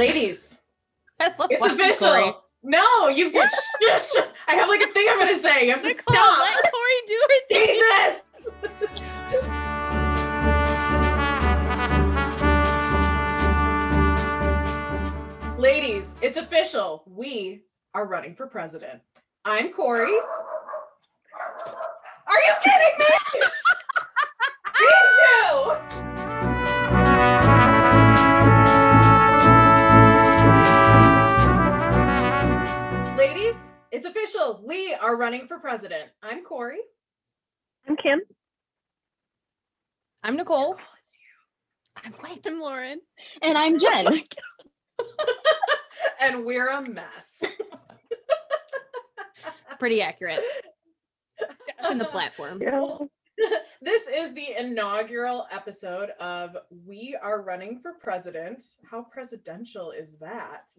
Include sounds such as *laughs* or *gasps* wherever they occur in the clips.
Ladies, I love it's official. Corey. No, you can *laughs* shush. I have like a thing I'm gonna say. You have to Nicole, stop. let Corey do thing. Jesus. Ladies, it's official. We are running for president. I'm Corey. Are you kidding me? *laughs* Bijou! It's official. We are running for president. I'm Corey. I'm Kim. I'm Nicole. I'm wait. I'm Lauren. And I'm *laughs* oh Jen. *laughs* and we're a mess. Pretty accurate. It's in the *laughs* platform. Yeah. *laughs* this is the inaugural episode of We Are Running for President. How presidential is that?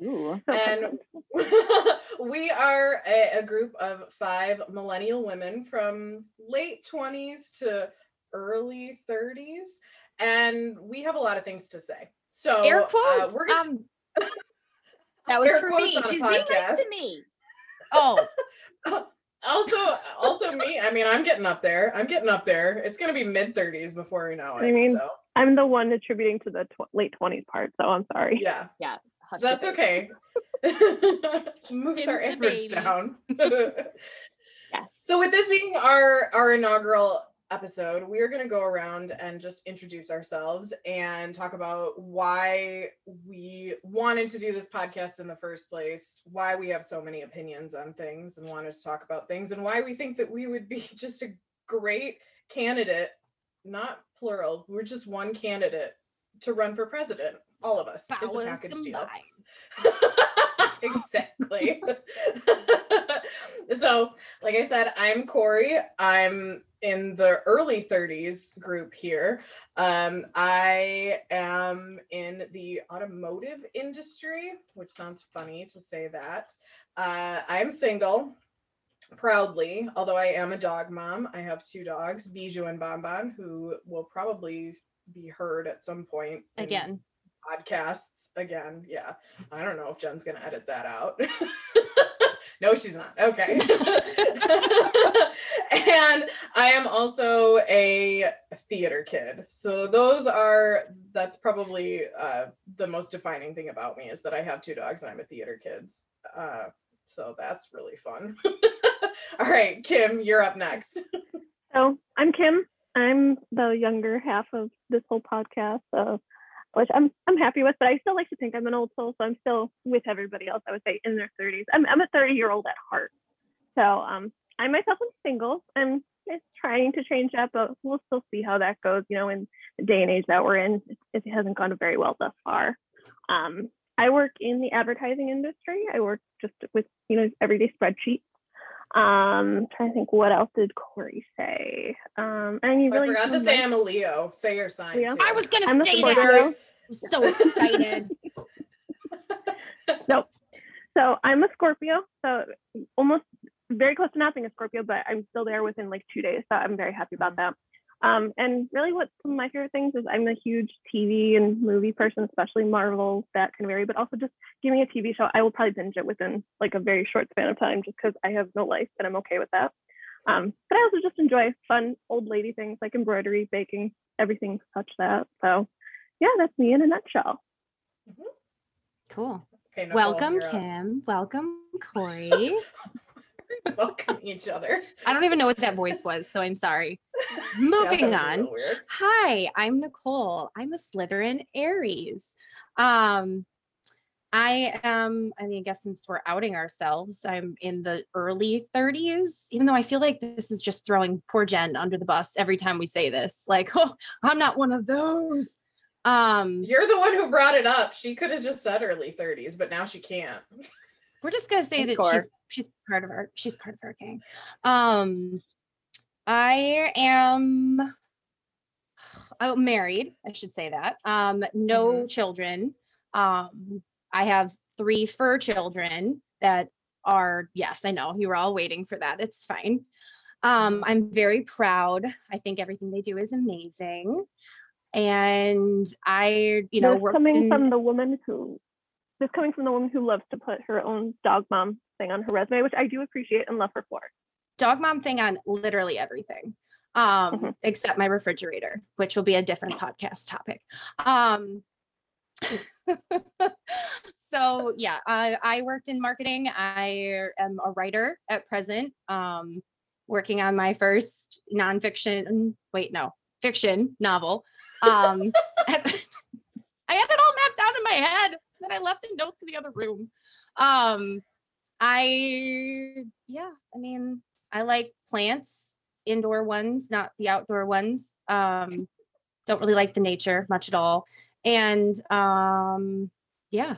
And *laughs* we are a, a group of five millennial women from late 20s to early 30s. And we have a lot of things to say. So, Air uh, quotes. we're gonna, um, *laughs* that was Air for me. She's being nice to me. Oh, also, also me. I mean, I'm getting up there. I'm getting up there. It's gonna be mid 30s before we know it. I mean, so I'm the one attributing to the tw- late 20s part, so I'm sorry. yeah, Yeah. that's okay. *laughs* Moves our average baby. down. *laughs* Yes. So with this being our our inaugural episode, we are going to go around and just introduce ourselves and talk about why we wanted to do this podcast in the first place, why we have so many opinions on things and wanted to talk about things and why we think that we would be *laughs* just a great candidate, not plural, we're just one candidate to run for president, all of us. It's a package deal. *laughs* exactly. *laughs* so, like I said, I'm Corey. I'm in the early 30s group here. Um, I am in the automotive industry, which sounds funny to say that. Uh, I'm single. Proudly, although I am a dog mom, I have two dogs, Bijou and Bonbon, who will probably be heard at some point in Again. podcasts again. Yeah. I don't know if Jen's going to edit that out. *laughs* no, she's not. Okay. *laughs* *laughs* and I am also a theater kid. So those are that's probably uh, the most defining thing about me is that I have two dogs and I'm a theater kid. Uh, so that's really fun. *laughs* All right, Kim, you're up next. So I'm Kim. I'm the younger half of this whole podcast, so which I'm I'm happy with, but I still like to think I'm an old soul, so I'm still with everybody else. I would say in their 30s. I'm I'm a 30 year old at heart. So um, I myself am single. I'm just trying to change that, but we'll still see how that goes. You know, in the day and age that we're in, it, it hasn't gone very well thus far. Um, I work in the advertising industry. I work just with you know everyday spreadsheets. Um, trying to think what else did Corey say? Um, and you I forgot to say I'm a Leo. Say your sign. Leo? too. I was gonna I'm say Scorpio. that. I'm so excited. *laughs* *laughs* Nope. So I'm a Scorpio. So almost very close to not being a Scorpio, but I'm still there within like two days. So I'm very happy about that. Um, and really, what some of my favorite things is I'm a huge TV and movie person, especially Marvel. That can vary, but also just give me a TV show. I will probably binge it within like a very short span of time, just because I have no life and I'm okay with that. Um, but I also just enjoy fun old lady things like embroidery, baking, everything such that. So, yeah, that's me in a nutshell. Cool. Okay, Nicole, Welcome, you're up. Kim. Welcome, Corey. *laughs* *laughs* Welcome each other. I don't even know what that voice was, so I'm sorry. *laughs* Moving a on. Hi, I'm Nicole. I'm a Slytherin Aries. Um, I am, I mean, I guess since we're outing ourselves, I'm in the early 30s, even though I feel like this is just throwing poor Jen under the bus every time we say this. Like, *laughs* oh, I'm not one of those. Um, You're the one who brought it up. She could have just said early 30s, but now she can't. we're just gonna say Thanks, that she's. She's part of our she's part of our gang. Um, I am oh, married. I should say that. Um, no children. Um, I have three fur children that are yes, I know you were all waiting for that. It's fine. Um, I'm very proud. I think everything they do is amazing. And I, you know, coming in- from the woman who this coming from the woman who loves to put her own dog mom thing on her resume, which I do appreciate and love her for. Dog mom thing on literally everything. Um, Mhm. except my refrigerator, which will be a different podcast topic. Um *laughs* so yeah, I, I worked in marketing. I am a writer at present, um, working on my first nonfiction, wait, no, fiction novel. Um, *laughs* *laughs* I had it all mapped out in my head that I left in notes in the other room. Um, I, yeah, I mean, I like plants, indoor ones, not the outdoor ones. Um, don't really like the nature much at all. And um, yeah,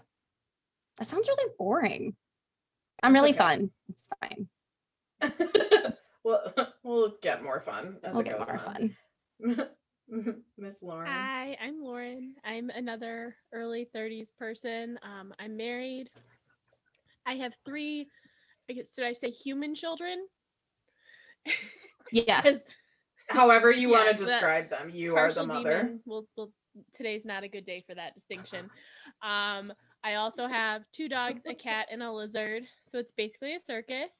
that sounds really boring. I'm really okay. fun. It's fine. *laughs* *laughs* we'll we'll get more fun as We'll it get goes more on. fun. *laughs* Miss Lauren. Hi, I'm Lauren. I'm another early 30s person. Um, I'm married. I have three, I guess, did I say human children? *laughs* Yes. However you want to describe them, you are the Partial mother. demon. Well, well, today's not a good day for that distinction. Um, I also have two dogs, a cat, and a lizard. So it's basically a circus.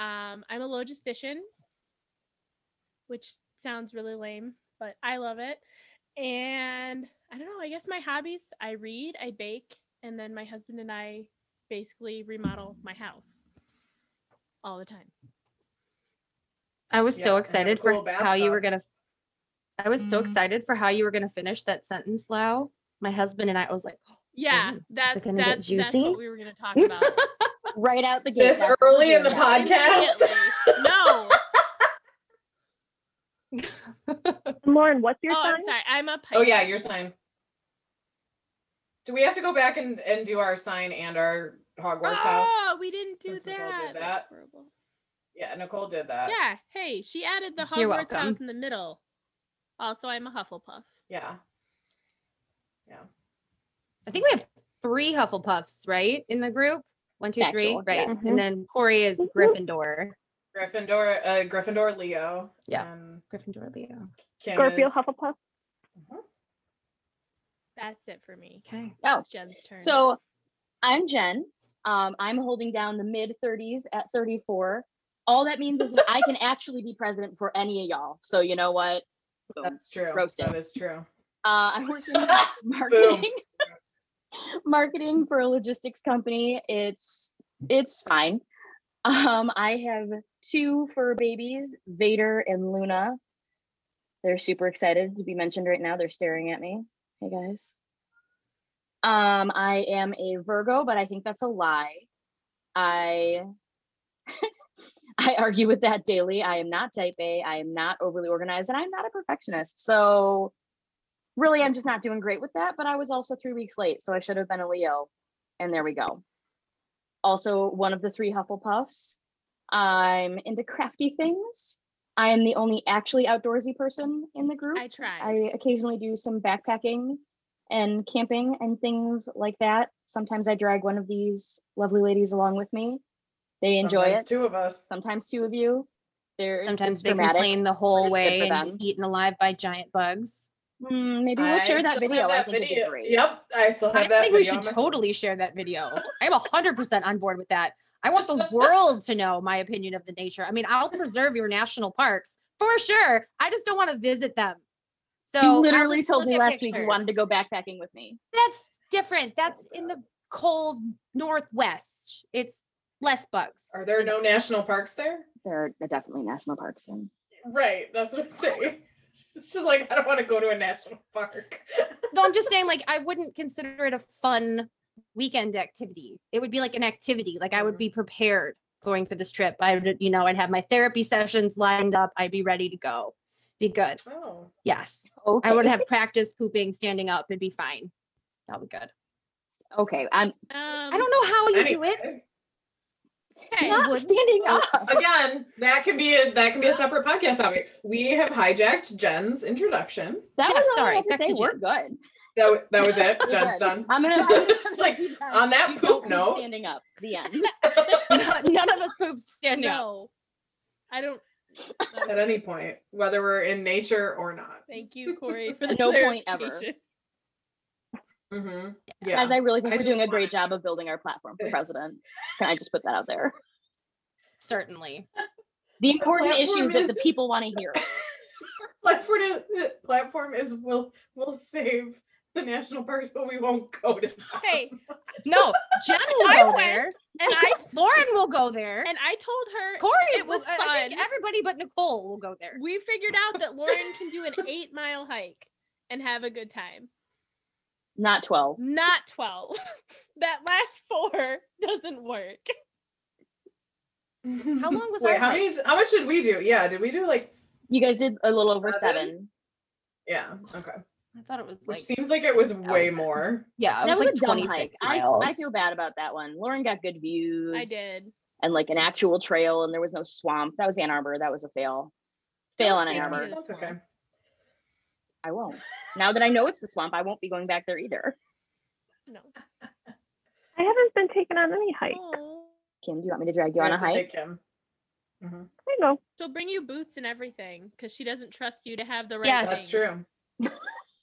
Um, I'm a logistician, which sounds really lame, but I love it. And I don't know, I guess my hobbies I read, I bake, and then my husband and I basically remodel my house all the time. I was Yeah, so and have excited cool for how you were gonna. I was so Mhm. excited for how you were gonna finish that sentence, Lau. My husband and I was like, Yeah, Ooh, that's gonna get that's, that's juicy? what we were gonna talk about. *laughs* Right out the gate. This that's what we're early in the podcast? No. *laughs* Lauren, what's your Oh, sign? I'm sorry. I'm a Oh yeah, your sign. Do we have to go back and, and do our sign and our Hogwarts house? Oh, we didn't do Since Nicole that. did that. horrible. Yeah, Nicole did that. Yeah. Hey, she added the Hogwarts house in the middle. Also, I'm a Hufflepuff. Yeah. Yeah. I think we have three Hufflepuffs, right, in the group. One, two, three, Factual, right? yes. And then Corey is mm-hmm. Gryffindor. Gryffindor, uh, Gryffindor, Leo. Yeah. and Gryffindor, Leo. Kim Scorpio is- Hufflepuff. That's it for me. Okay. Oh, It's Jen's turn. So I'm Jen. Um, I'm holding down the mid 30s at 34. All that means is that I can *laughs* actually be president for any of y'all. So you know what? Boom. That's true. Roasted. That is true. Uh, I'm working in *laughs* *laughs* marketing. marketing for a logistics company. It's it's fine. Um, I have two fur babies, Vader and Luna. They're super excited to be mentioned right now. They're staring at me. Hey guys. Um, I am a Virgo, but I think that's a lie. I *laughs* I argue with that daily. I am not type A. I am not overly organized, and I'm not a perfectionist. So really, I'm just not doing great with that. But I was also three weeks late, so I should have been a Leo. And there we go. Also, one of the three Hufflepuffs. I'm into crafty things. I am the only actually outdoorsy person in the group. I try. I occasionally do some backpacking and camping and things like that. Sometimes I drag one of these lovely ladies along with me. They enjoy Sometimes it. Two of us. Sometimes two of you. They're Sometimes they dramatic. complain the whole way for and eaten alive by giant bugs. Hmm, maybe we'll share that video. have I that think it'd be great. Yep, I still have that. I that think we should on my phone. totally share that video. I'm hundred percent on board with that. I want the *laughs* world to know my opinion of the nature. I mean, I'll preserve your national parks for sure. I just don't want to visit them. So you literally told me at last week you wanted to go backpacking with me. That's different. That's in the cold northwest. It's less bugs. Are there no national parks there? There are definitely national parks. In. Right, that's what I'm saying. *laughs* It's just like I don't want to go to a national park. No, I'm just saying, like, I wouldn't consider it a fun weekend activity. It would be like an activity. Like, I would be prepared going for this trip. I would, you know, I'd have my therapy sessions lined up. I'd be ready to go. Be good. Oh, Yes. okay. I would have practice pooping standing up. It'd be fine. That'll be good. Okay, I'm um, I don't know how you do it. Anyway, Okay. not woods. standing Oh, up. Again, that can be a that can be a separate podcast topic. We have hijacked Jen's introduction. That Yeah, was all sorry, I had to back to. We're good. That that was it. *laughs* Jen's done. I'm gonna. *laughs* Just like, on that we poop don't note- standing up. The end. *laughs* None of us poop standing up. No. I don't. At any point, whether we're in nature or not. Thank you, Corey, for the No point ever. Clarification. Mm-hmm. Yeah. Guys, I really think I we're doing a great wanted job of building our platform for *laughs* president. Can I just put that out there? Certainly. The important platform issues that the people want to hear. *laughs* platform is, platform is we'll we'll save the national parks, but we won't go to. them. Hey, *laughs* No, Jen will I go went- there. and I Lauren will go there. and I told her Corey it will- was I think fun. everybody but Nicole will go there. we figured out that Lauren can do an eight mile hike and have a good time. Not 12. Not 12. *laughs* that last four *laughs* doesn't work. *laughs* How long was Wait, our how hike? many? How much did we do? Yeah, did we do like? You guys did a little over Seven? seven. Yeah. Okay. I thought it was Which seems like it was way was more. yeah, it was was like 26 hike. I, miles. I feel bad about that one. Lauren got good views. I did. And like an actual trail, and there was no swamp. That was Ann Arbor. That was a fail. Fail on Ann Arbor. That's okay. Swamp. I won't. Now that I know it's the swamp, I won't be going back there either. No. I haven't been taken on any hike. Oh. Kim, do you want me to drag you We on a hike? take him. Mhm. I know. She'll bring you boots and everything because she doesn't trust you to have the right Yes. That's true.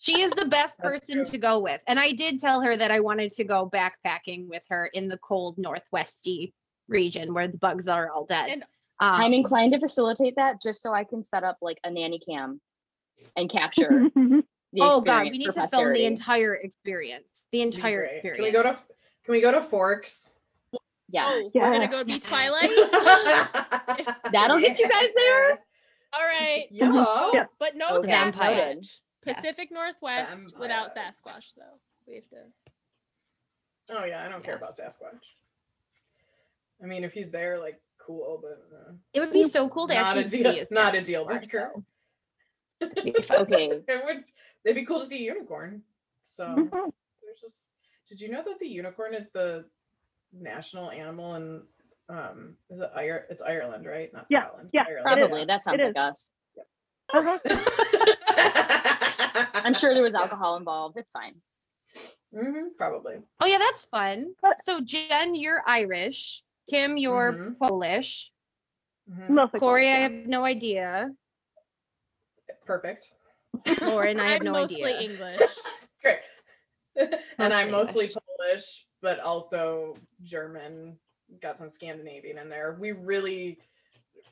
She is the best person true. to go with. And I did tell her that I wanted to go backpacking with her in the cold northwesty region where the bugs are all dead. And- um, I'm inclined to facilitate that just so I can set up like a nanny cam and capture *laughs* the oh god, we need for to film the entire experience. The entire experience. Can we go to? Can we go to Forks? Yes. Oh, we're gonna Yeah. go be *laughs* Twilight. *laughs* That'll get you guys there. All right, Yeah. Yeah. but no Okay, I'm Sasquatch. noted. Yeah. Pacific Northwest without Sasquatch, though. We have to. Oh yeah, I don't care about Sasquatch. I mean, if he's there, like, cool, but uh, It would be so cool to not actually a deal. see a Not a deal Sasquatch, breaker. Though. It'd be fun. Okay. *laughs* It would. It'd be cool to see a unicorn. So Mhm. there's just. Did you know that the unicorn is the national animal and Um, is it Ire? It's Ireland, right? Not Yeah, Scotland. yeah, Ireland. Probably. That sounds like us. Uh-huh. *laughs* I'm sure there was alcohol involved. It's fine. hmm probably. Oh yeah, that's fun. So Jen, you're Irish. Kim, you're Mhm. Polish. Mhm. Corey, I have no idea. Perfect. Lauren, I have I'm no mostly idea. English. *laughs* Great. *laughs* and I'm Mostly mostly English. Polish, but also German. Got some Scandinavian in there. We really,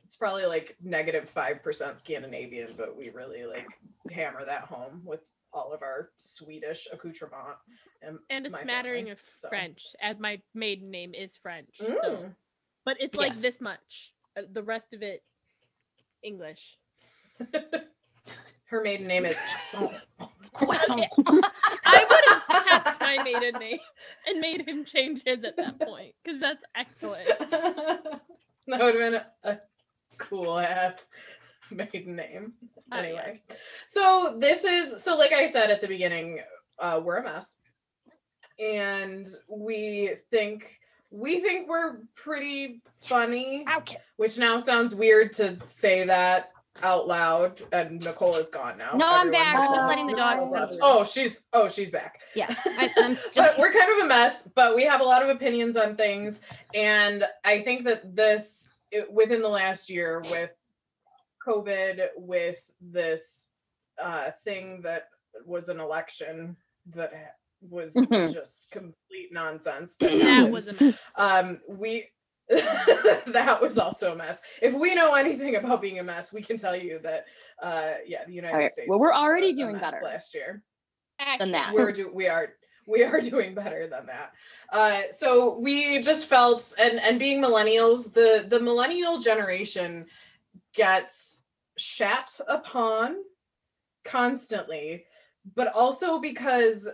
it's probably like negative five percent Scandinavian, but we really like hammer that home with all of our Swedish accoutrement and, and a smattering family, of so. French, as my maiden name is French. So, Mm. but it's like Yes. this much. Uh, the rest of it, English. *laughs* Her maiden name is Croissant. Croissant. *laughs* I would have kept my maiden name and made him change his at that point because that's excellent. *laughs* that would have been a, a cool ass maiden name. Oh, yeah. Anyway, so this is so like I said at the beginning, uh, we're a mess, and we think we think we're pretty funny, Okay. which now sounds weird to say that out loud. And Nicole is gone now. No, I'm back. I'm just letting the dog left. Oh, she's oh she's back. Yes, *laughs* I, I'm but just. we're kind of a mess but we have a lot of opinions on things and i think that this it, within the last year with covid with this uh thing that was an election that was Mhm. just complete nonsense That was a mess. um we *laughs* that was also a mess if we know anything about being a mess we can tell you that uh yeah the united Alright, states well, we're already doing mess better. last year Than that. we're do we are we are *laughs* doing better than that uh so we just felt and and being millennials the the millennial generation gets shat upon constantly but also because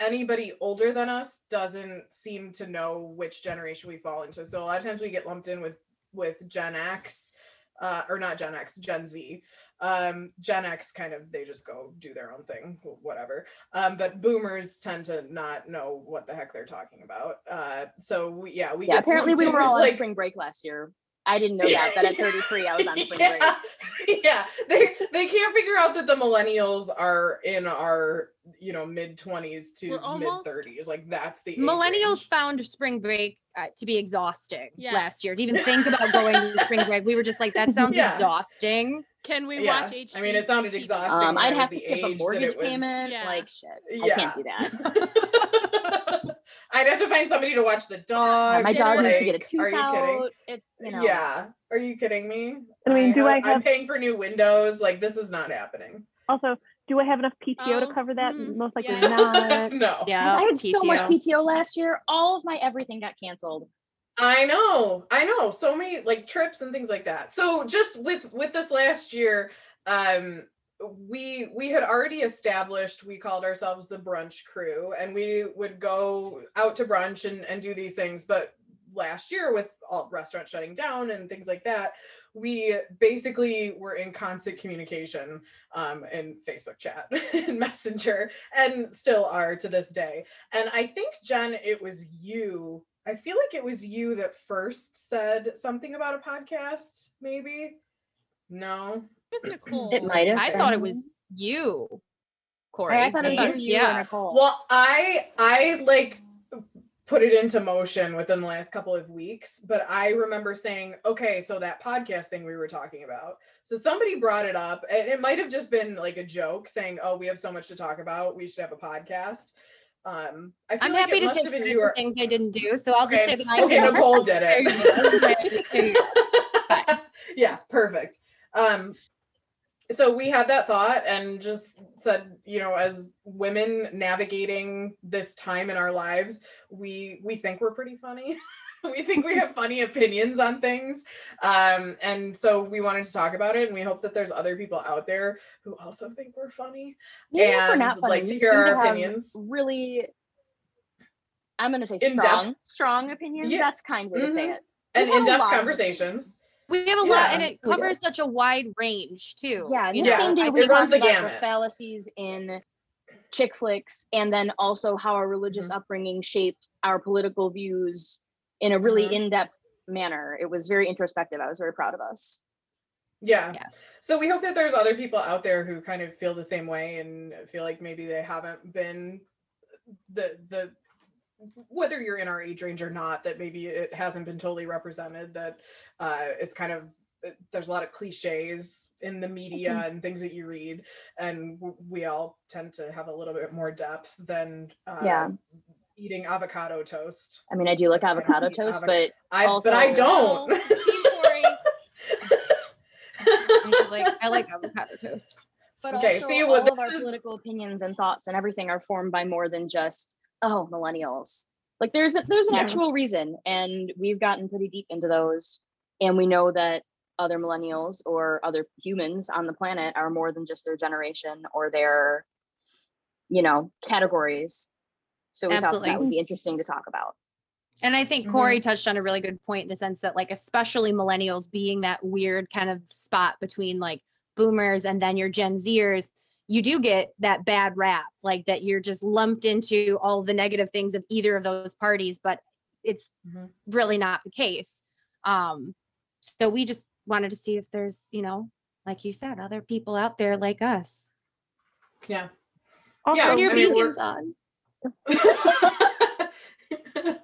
anybody older than us doesn't seem to know which generation we fall into. So a lot of times we get lumped in with with gen x uh or not gen x gen z. Um gen x kind of they just go do their own thing whatever. Um but boomers tend to not know what the heck they're talking about. Uh so we, yeah we Yeah, apparently we were all on like, spring break last year. I didn't know that. That at *laughs* 33 I was on spring break. yeah, yeah. They they can't figure out that the millennials are in our you know mid twenties to mid 30s. Like that's the Millennials range. found spring break uh, to be exhausting Yes. last year. To even think about going to spring break, we were just like, that sounds Yeah. exhausting. Can we Yeah. watch HD? I mean, it sounded exhausting. Um, I I'd have to skip a mortgage it was- payment. Yeah. Like shit. I can't do that. *laughs* *laughs* I'd have to find somebody to watch the dog. My dog needs to get a like, tooth Are you out. kidding? It's you know. Yeah. Are you kidding me? I mean, do I Have, I'm paying for new windows. Like this is not happening. Also, do I have enough PTO Oh, to cover that? mhm, Most likely yeah. not. *laughs* no. Yeah. I had so much PTO. PTO last year. All of my everything got canceled. I know. I know. So many like trips and things like that. So just with with this last year, um we we had already established we called ourselves the brunch crew and we would go out to brunch and and do these things. But last year with all restaurants shutting down and things like that we basically were in constant communication um in facebook chat *laughs* and messenger and still are to this day. And i think jen it was you i feel like it was you that first said something about a podcast maybe? No was Nicole. It might have. I been. thought it was you, Corey. I, I thought it was Me? you, you yeah. Nicole. Well, I I like put it into motion within the last couple of weeks, but I remember saying, okay, so that podcast thing we were talking about. So somebody brought it up, and it might have just been like a joke saying, "Oh, we have so much to talk about. We should have a podcast." Um, I feel I'm like happy to take have credit you for things I didn't do. So I'll just Okay, say that I okay, Nicole did it. go. *laughs* There you go. Fine. *laughs* yeah, perfect. Um, so we had that thought and just said, you know, as women navigating this time in our lives, we we think we're pretty funny. *laughs* we think we have funny opinions on things. Um, and so we wanted to talk about it and we hope that there's other people out there who also think we're funny. We're and not funny, like to hear our to opinions. Really, I'm gonna say In-depth. strong, strong opinions. Yeah. That's kind way to say Mhm. it. And in-depth conversations. We have a lot, and it covers such a wide range too. Yeah, you the Yeah, same day we it runs talked the about the fallacies in chick flicks, and then also how our religious Mm-hmm. upbringing shaped our political views in a really Mhm. in-depth manner. It was very introspective. I was very proud of us. Yeah. Yes. So we hope that there's other people out there who kind of feel the same way and feel like maybe they haven't been the the whether you're in our age range or not that maybe it hasn't been totally represented that uh it's kind of there's a lot of cliches in the media and things that you read and we all tend to have a little bit more depth than uh, Yeah. eating avocado toast I mean, I do like That's why I avocado toast, avoc- but i but i don't No, *laughs* I like I like avocado toast. but Okay, also see, well, all of our is- political opinions and thoughts and everything are formed by more than just oh millennials. Like there's a, there's an Yeah. actual reason, and we've gotten pretty deep into those, and we know that other millennials or other humans on the planet are more than just their generation or their, you know, categories. So we thought that would be interesting to talk about. And I think Mhm. Corey touched on a really good point in the sense that, like, especially millennials being that weird kind of spot between like boomers and then your Gen Zers, you do get that bad rap, like that you're just lumped into all the negative things of either of those parties, but it's Mhm. really not the case. Um, so we just wanted to see if there's, you know, like you said, other people out there like us. yeah Also, Yeah, Turn your I mean, beacons on. *laughs* *laughs*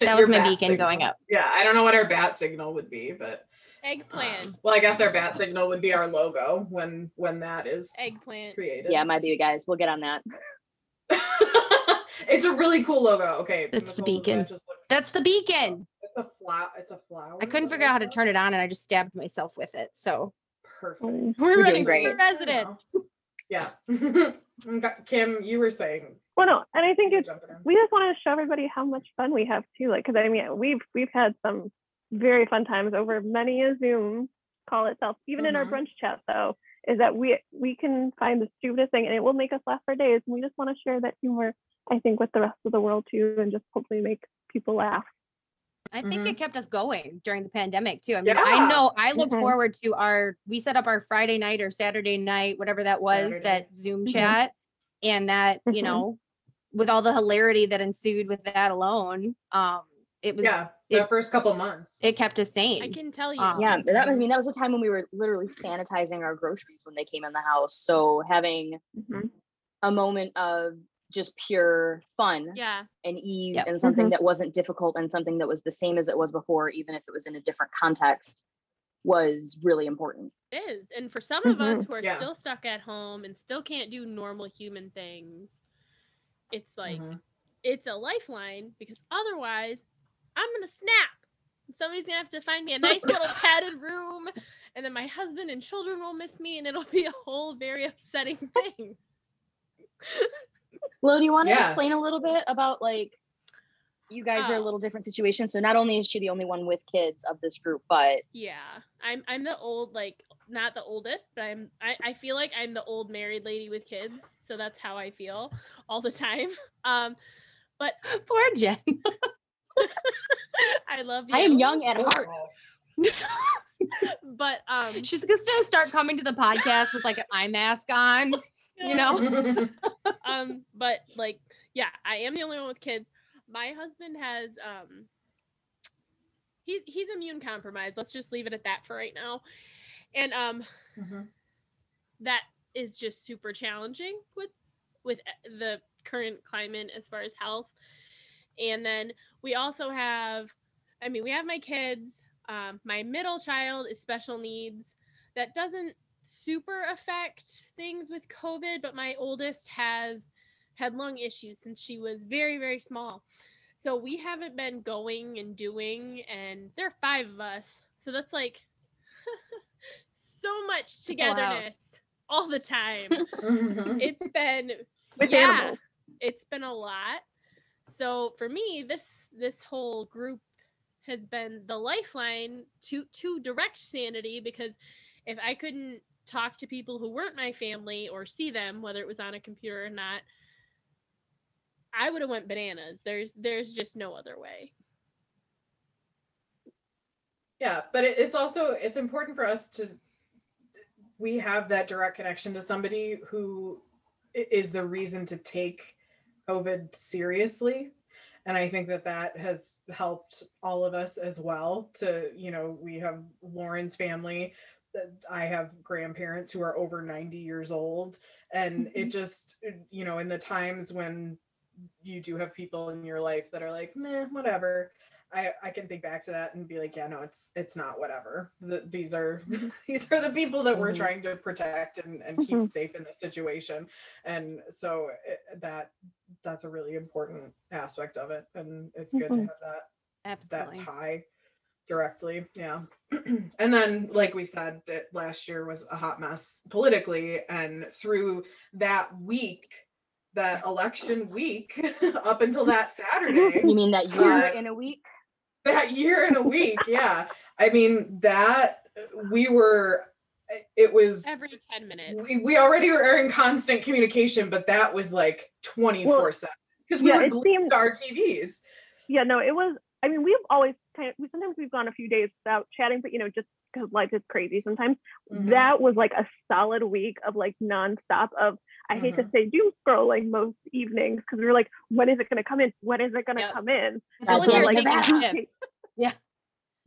That was my bat beacon going up. Yeah, I don't know what our bat signal would be, but Eggplant. um, well, I guess our bat signal would be our logo when when that is Eggplant. created. Yeah, might be guys. We'll get on that. *laughs* it's a really cool logo. Okay, that's the Nicole, that beacon. just looks- That's the beacon. It's a flower. It's a flower. I couldn't figure out how to turn it on and I just stabbed myself with it. So Perfect. *laughs* we're You're running doing for great. president. Yeah. *laughs* Kim, you were saying. well, no, and I think it's jumping in. we just want to show everybody how much fun we have too. Like, because I mean, we've we've had some very fun times over many a Zoom call itself. Even in our Mhm. brunch chat, though, is that we we can find the stupidest thing and it will make us laugh for days. And we just want to share that humor, I think, with the rest of the world too, and just hopefully make people laugh. I think Mhm. it kept us going during the pandemic too. I mean, Yeah. I know I look Mhm. forward to our we set up our Friday night or Saturday night, whatever that was, Saturday. that Zoom Mhm. chat. And that, you Mhm. know, with all the hilarity that ensued with that alone, um, it was Yeah, it- the first couple months. it kept us sane. I can tell you. Um, Yeah, but that was I mean that was the time when we were literally sanitizing our groceries when they came in the house. So having Mhm. a moment of just pure fun Yeah. and ease Yep. and something Mhm. that wasn't difficult and something that was the same as it was before, even if it was in a different context. was really important. It is. And for some of us Mhm. who are Yeah. still stuck at home and still can't do normal human things, it's like Mhm. it's a lifeline because otherwise I'm gonna snap. Somebody's gonna have to find me a nice little *laughs* padded room, and then my husband and children will miss me, and it'll *laughs* be a whole very upsetting thing. *laughs* Lo, do you want to Yes. explain a little bit about like you guys are a Oh. little different situation? So not only is she the only one with kids of this group, but Yeah, I'm I'm the old like not the oldest, but I'm I, I feel like I'm the old married lady with kids, so that's how I feel all the time. Um, but Poor Jen. *laughs* I love you. I am young at heart. *laughs* but um, She's just gonna start coming to the podcast with like an eye mask on, you know? *laughs* um but like yeah i am the only one with kids my husband has um he's he's immune compromised let's just leave it at that for right now and um Mhm. that is just super challenging with with e- the current climate as far as health and then we also have i mean we have my kids um, my middle child is special needs that doesn't super affect things with covid but my oldest has had lung issues since she was very very small so we haven't been going and doing and there are five of us so that's like *laughs* so much a full house. togetherness all the time *laughs* Mhm. it's been With yeah animals. it's been a lot so for me this this whole group has been the lifeline to to direct sanity because if i couldn't talk to people who weren't my family or see them whether it was on a computer or not i would have went bananas. There's there's just no other way. Yeah, but it, it's also it's important for us to we have that direct connection to somebody who is the reason to take COVID seriously. And I think that that has helped all of us as well to, you know, we have Lauren's family, I have grandparents who are over 90 years old. And it just, you know, in the times when you do have people in your life that are like, meh, whatever. I, I can think back to that and be like, yeah, no, it's it's not whatever. The, these are *laughs* these are the people that we're Mhm. trying to protect and, and keep Mhm. safe in this situation. And so it, that that's a really important aspect of it. And it's good to Mhm. have that that tie directly. Yeah. *clears throat* and then, like we said, that last year was a hot mess politically. And through that week, that election week, *laughs* up until that Saturday, *laughs* you mean that year Uh, in a week? that year and a week. Yeah. I mean, that we were, it was. every 10 minutes We, we already were in constant communication, but that was like 24 7 because we yeah, were glued seemed- to our TVs. Yeah, no, it was. I mean, we've always kind of. We sometimes we've gone a few days without chatting, but you know, just because life is crazy sometimes. Mhm. That was like a solid week of like nonstop of. I hate to say doom scrolling most evenings because we were like, when is it going to come in? When is it going to Yep. come in? I felt like *laughs* Yeah, we were like taking that. shifts.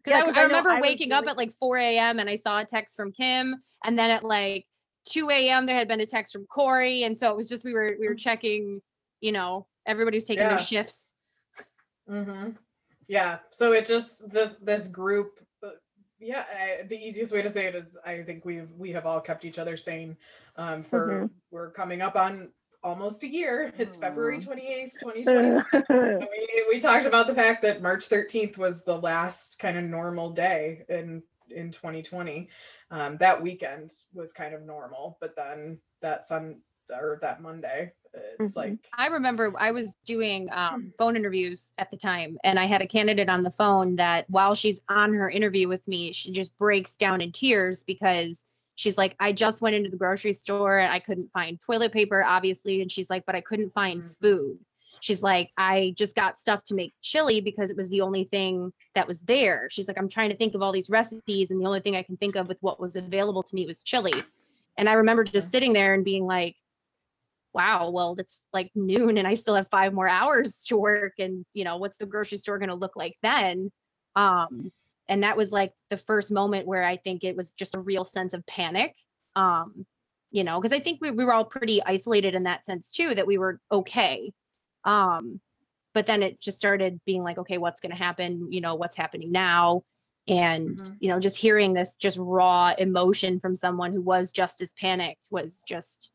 Because Yeah, I, I remember I waking up at like 4 a.m. and I saw a text from Kim, and then at like 2 a.m. there had been a text from Corey, and so it was just we were we were checking, you know, everybody's taking Yeah. their shifts. *laughs* Mm-hmm. Yeah. So it just the this group. uh, Yeah, I, the easiest way to say it is I think we've we have all kept each other sane. Um, for we're coming up on almost a year. It's February Aw. twenty eighth, twenty twenty. We, we talked about the fact that March 13th was the last kind of normal day in in 2020. Um, that weekend was kind of normal, but then that sun or that Monday, it's Mhm. like I remember I was doing um, phone interviews at the time, and I had a candidate on the phone that while she's on her interview with me, she just breaks down in tears because she's like, I just went into the grocery store and I couldn't find toilet paper, obviously. And she's like, but I couldn't find Mhm. food. She's like, I just got stuff to make chili because it was the only thing that was there. She's like, I'm trying to think of all these recipes, and the only thing I can think of with what was available to me was chili. And I remember just sitting there and being like, wow, well, it's like noon and I still have five more hours to work. And, you know, what's the grocery store going to look like then? Um, and that was like the first moment where I think it was just a real sense of panic. Um, you know, because I think we, we were all pretty isolated in that sense too, that we were okay. Um, but then it just started being like, okay, what's going to happen? You know, what's happening now? and Mhm. you know just hearing this just raw emotion from someone who was just as panicked was just,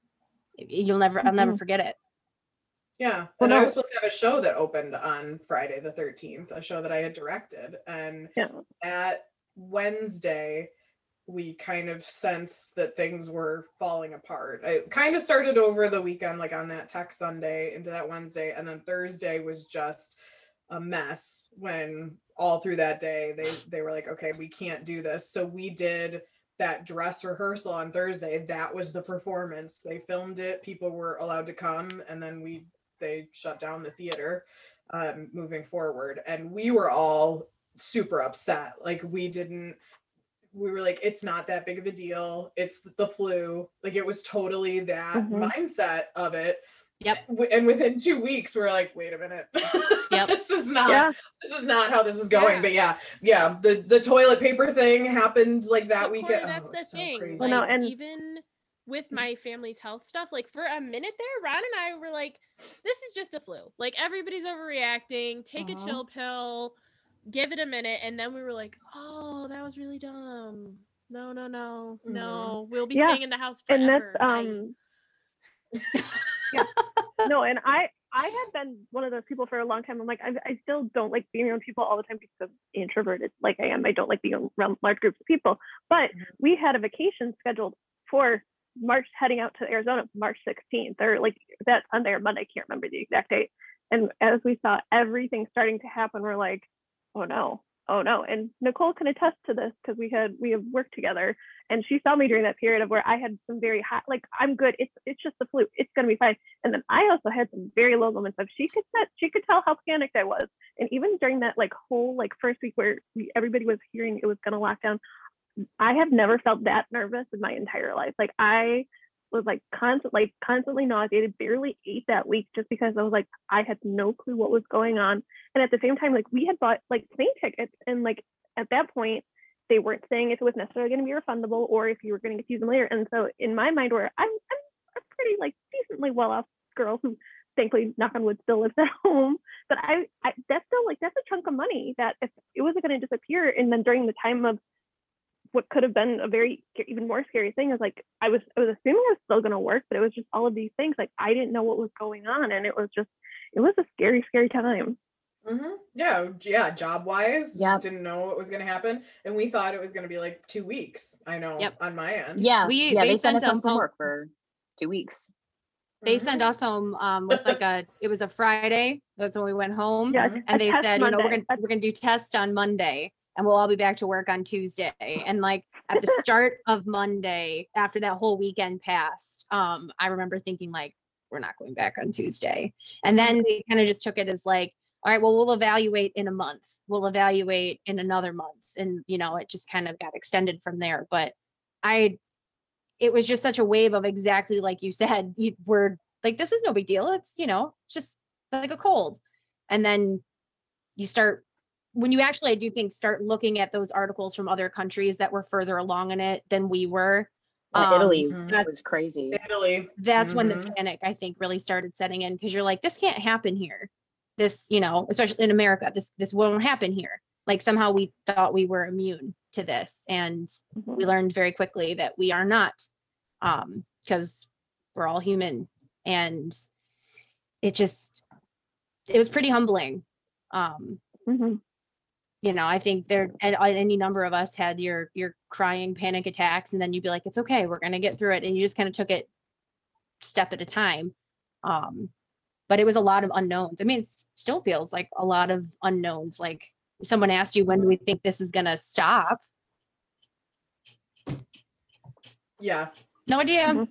you'll never i'll never Mhm. forget it Yeah. Well, And I was supposed to have a show that opened on Friday the 13th, a show that I had directed. And Yeah. at Wednesday, we kind of sensed that things were falling apart. It kind of started over the weekend, like on that tech Sunday into that Wednesday. And then Thursday was just a mess when all through that day they they were like, okay, we can't do this. So we did that dress rehearsal on Thursday. That was the performance. They filmed it, people were allowed to come, and then we they shut down the theater um, moving forward. And we were all super upset. Like we didn't we were like, it's not that big of a deal. It's the flu. Like it was totally that Mhm. mindset of it. Yep. And within two weeks, we're like, wait a minute. *laughs* Yep. this is not Yeah. this is not how this is going. Yeah. But yeah, yeah. The the toilet paper thing happened like that But weekend. Corey, Oh, that's the so thing. crazy. Well, no, and- even with my family's health stuff, like for a minute there, Ron and I were like, "This is just the flu. Like everybody's overreacting. Take Uh-huh. a chill pill. Give it a minute." And then we were like, "Oh, that was really dumb. No, no, no, Mhm. no. We'll be Yeah, staying in the house forever." and that's um *laughs* yeah no and i i have been one of those people for a long time i'm like i, I still don't like being around people all the time because i'm introverted like i am i don't like being around large groups of people but Mhm. we had a vacation scheduled for march heading out to arizona march 16th or like that sunday or monday i can't remember the exact date and as we saw everything starting to happen we're like oh no oh no and nicole can attest to this because we had we have worked together and she saw me during that period of where I had some very high, like I'm good. It's it's just the flu. It's gonna be fine. And then I also had some very low moments of she could set, she could tell how panicked I was. And even during that like whole like first week where we, everybody was hearing it was gonna lock down, I have never felt that nervous in my entire life. Like I was like constant like constantly nauseated, barely ate that week just because I was like I had no clue what was going on. And at the same time, like we had bought like plane tickets and like at that point they weren't saying if it was necessarily going to be refundable or if you were going to get use them later. And so in my mind, where I'm, I'm a pretty like decently well off girl who thankfully knock on wood still lives at *laughs* home, but I, I that's still like that's a chunk of money that if it wasn't going to disappear and then during the time of what could have been a very even more scary thing is like I was I was assuming it was still going to work, but it was just all of these things like I didn't know what was going on and it was just it was a scary scary time. Mm-hmm. Yeah, yeah. Job wise, yeah, didn't know what was gonna happen, and we thought it was gonna be like two weeks. I know Yep. on my end. Yeah, We- yeah, they they, sent sent us home from work for two weeks. they Mhm. sent us home um with like a it was a friday that's when we went home Yeah, Mhm. and they test said you know we're gonna we're gonna do tests on monday and we'll all be back to work on tuesday. And like at the start *laughs* of monday after that whole weekend passed um i remember thinking like we're not going back on tuesday. And then they kind of just took it as like all right well we'll evaluate in a month. We'll evaluate in another month. And you know it just kind of got extended from there. But i it was just such a wave of exactly like you said you were like this is no big deal. It's you know it's just like a cold. And then you start when you actually i do think start looking at those articles from other countries that were further along in it than we were um, Italy that was crazy. Italy. that's when the Mhm. panic i think really started setting in because you're like this can't happen here this you know especially in america this this won't happen here like somehow we thought we were immune to this and Mhm. we learned very quickly that we are not um because we're all human and it just it was pretty humbling um Mhm. You know i think there and uh, any number of us had your your crying panic attacks and then you'd be like it's okay we're going to get through it and you just kind of took it step at a time um but it was a lot of unknowns i mean it still feels like a lot of unknowns like someone asked you when do we think this is going to stop Yeah. no idea Mhm.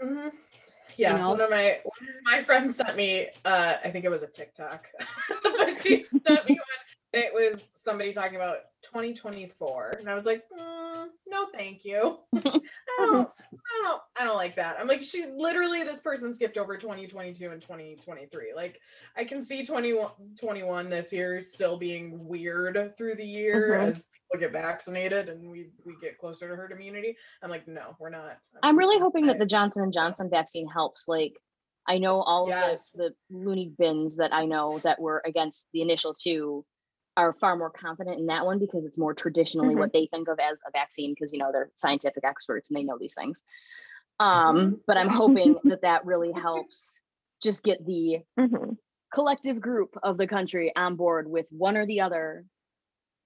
hmm Yeah, know? one of my one of my friends sent me. Uh, I think it was a TikTok, *laughs* but she sent me one. It was somebody talking about 2024, and I was like, "Mm, no, thank you. *laughs* I don't, I don't, I don't like that. I'm like, she literally, this person skipped over 2022 and 2023. Like, I can see 21, 21 this year still being weird through the year Mhm. as people get vaccinated and we we get closer to herd immunity. I'm like, no, we're not. I'm really hoping that the Johnson and Johnson vaccine helps. Like, I know all Yes. of the, the loony bins that I know that were against the initial two are far more confident in that one because it's more traditionally Mhm. what they think of as a vaccine because you know they're scientific experts and they know these things. Um, but I'm hoping that that really helps just get the Mhm. collective group of the country on board with one or the other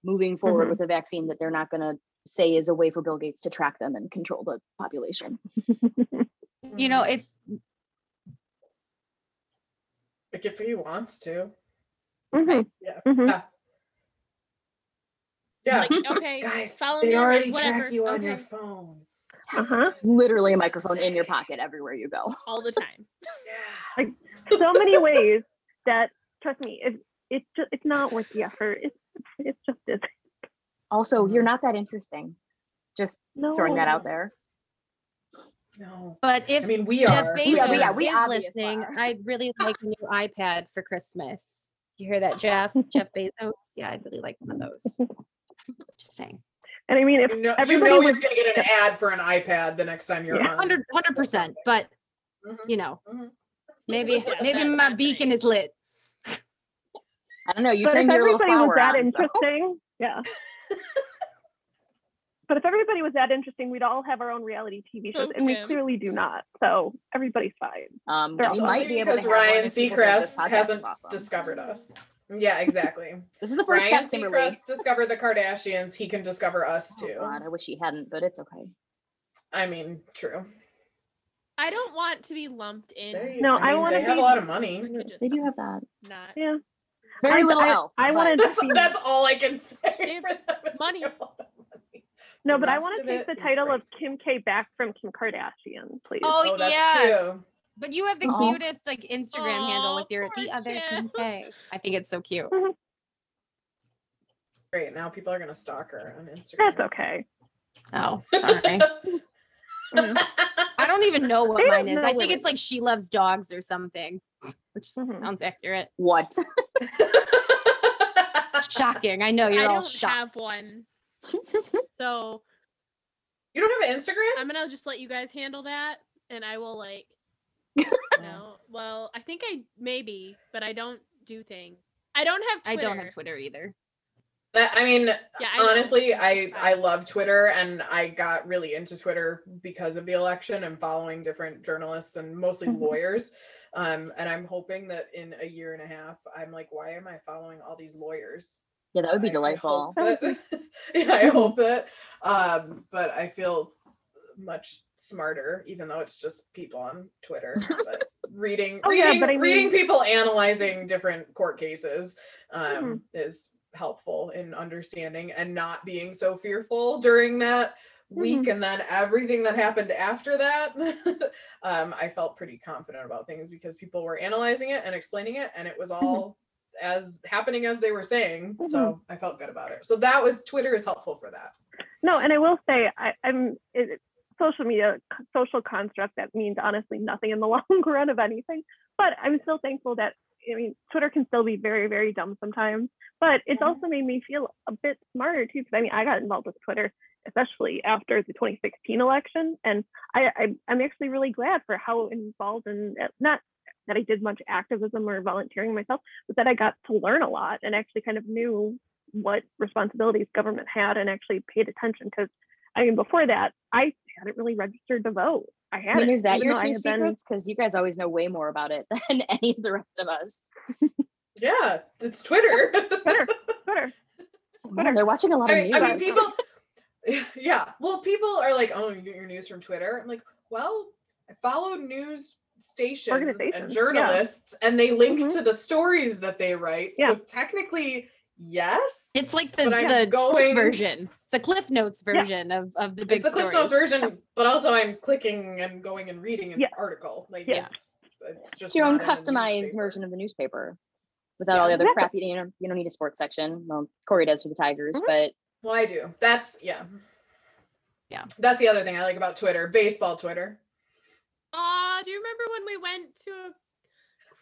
moving forward Mhm. with a vaccine that they're not going to say is a way for Bill Gates to track them and control the population. *laughs* You know, it's like if he wants to. Mhm. Yeah. Mhm. Yeah. Yeah. Like, *laughs* okay, Guys, follow they me around, already whatever, track you on your phone. Uh-huh. Literally a microphone in your pocket everywhere you go. all the time. Yeah. Like *laughs* so many ways that trust me, it it's just it's not worth the effort. It's it's just is *laughs* Also, you're Mhm. not that interesting. Just no throwing that out there. No. but if I mean, we Jeff are. Bezos Yeah, we- yeah, we is listening, are. I'd really like a new iPad for Christmas. You hear that, Jeff? Jeff Bezos? Yeah, I'd really like one of those. Just saying. And I mean if You know, you everybody know was you're gonna get an ad for an iPad the next time you're Yeah. on. 100 percent. But Mhm. you know, Mhm. maybe maybe my beacon is lit. I don't know. You but if turned your little everybody was that on. so- interesting, yeah. *laughs* but if everybody was that interesting, we'd all have our own reality TV shows, and we clearly do not. So everybody's fine. Um, They're we might be able to because have one Ryan if people think this Seacrest hasn't awesome. discovered us. Yeah, exactly. *laughs* This is the first Ryan step, Kimberly. Seacrest discovered the Kardashians. He can discover us Oh, too. God, I wish he hadn't, but it's okay. I mean, true. I don't want to be lumped in. They, No, I mean, wanna They have be- a lot of money. We could just They do have that. not. Yeah. Very I- little I- else. I but- wanted- *laughs* That's, be- that's all I can say. They for *laughs* them money. they have a lot of money. No, but I want to take the is title of. Kim K back from Kim Kardashian, please. Oh, Oh, that's yeah. true. But you have the Aw. cutest like Instagram handle with your the other Kim. Kim K. *laughs* I think it's so cute. Great. Now people are gonna stalk her on Instagram. That's okay. Oh, *laughs* sorry. I don't even know what They mine is. I think it's like she loves dogs or something, *laughs* which Mhm. sounds accurate. What? Shocking. I know you're I all don't shocked. have one. So you don't have an Instagram? I'm gonna just let you guys handle that, and I will like. *laughs* No, well, I think I maybe, but I don't do things. I don't have. I don't have Twitter either. That, I mean, Yeah, I honestly, I I love Twitter, and I got really into Twitter because of the election and following different journalists and mostly *laughs* lawyers. Um, and I'm hoping that in a year and a half, I'm like, why am I following all these lawyers? Yeah, that would be I- I delightful. hope that- *laughs* yeah, I hope that. Um, but I feel much smarter, even though it's just people on Twitter. *laughs* But reading, Oh, yeah, reading, but I reading people analyzing different court cases um, Mhm. is helpful in understanding and not being so fearful during that week Mhm. and then everything that happened after that *laughs* um, i felt pretty confident about things because people were analyzing it and explaining it and it was all as happening as they were saying so i felt good about it so that was twitter is helpful for that No, and I will say I, I'm it, social media social construct that means honestly nothing in the *laughs* long run of anything. But I'm still thankful that I mean Twitter can still be very very dumb sometimes, but it's Mhm. also made me feel a bit smarter too. Because I mean I got involved with Twitter especially after the 2016 election, and I, I I'm actually really glad for how involved in not that I did much activism or volunteering myself, but that I got to learn a lot and actually kind of knew what responsibilities government had and actually paid attention because I mean before that I hadn't really registered to vote. I I had mean, is that your I two secrets? Because you guys always know way more about it *laughs* than any of the rest of us. yeah it's twitter Twitter, Twitter. *laughs* Man, they're watching a lot of news. I mean, people. *laughs* Yeah, well, people are like, "Oh, you get your news from Twitter." I'm like, "Well, I follow news stations and Organizations, yeah. journalists, and they link Mhm. to the stories that they write." Yeah. So technically, yes, It's like the, the going- quick version. It's the Cliff Notes Yeah. version of, of the big it's the Cliff. Notes version, but also I'm clicking and going and reading an Yeah. article. Like, Yeah. it's, it's just it's your own not in the customized version of the newspaper without all the other Exactly. crap. You know, you don't need a sports section. Well, Corey does for the Tigers, Mhm. but Well, I do. That's yeah. Yeah. That's the other thing I like about Twitter. Baseball Twitter. Aw, do you remember when we went to a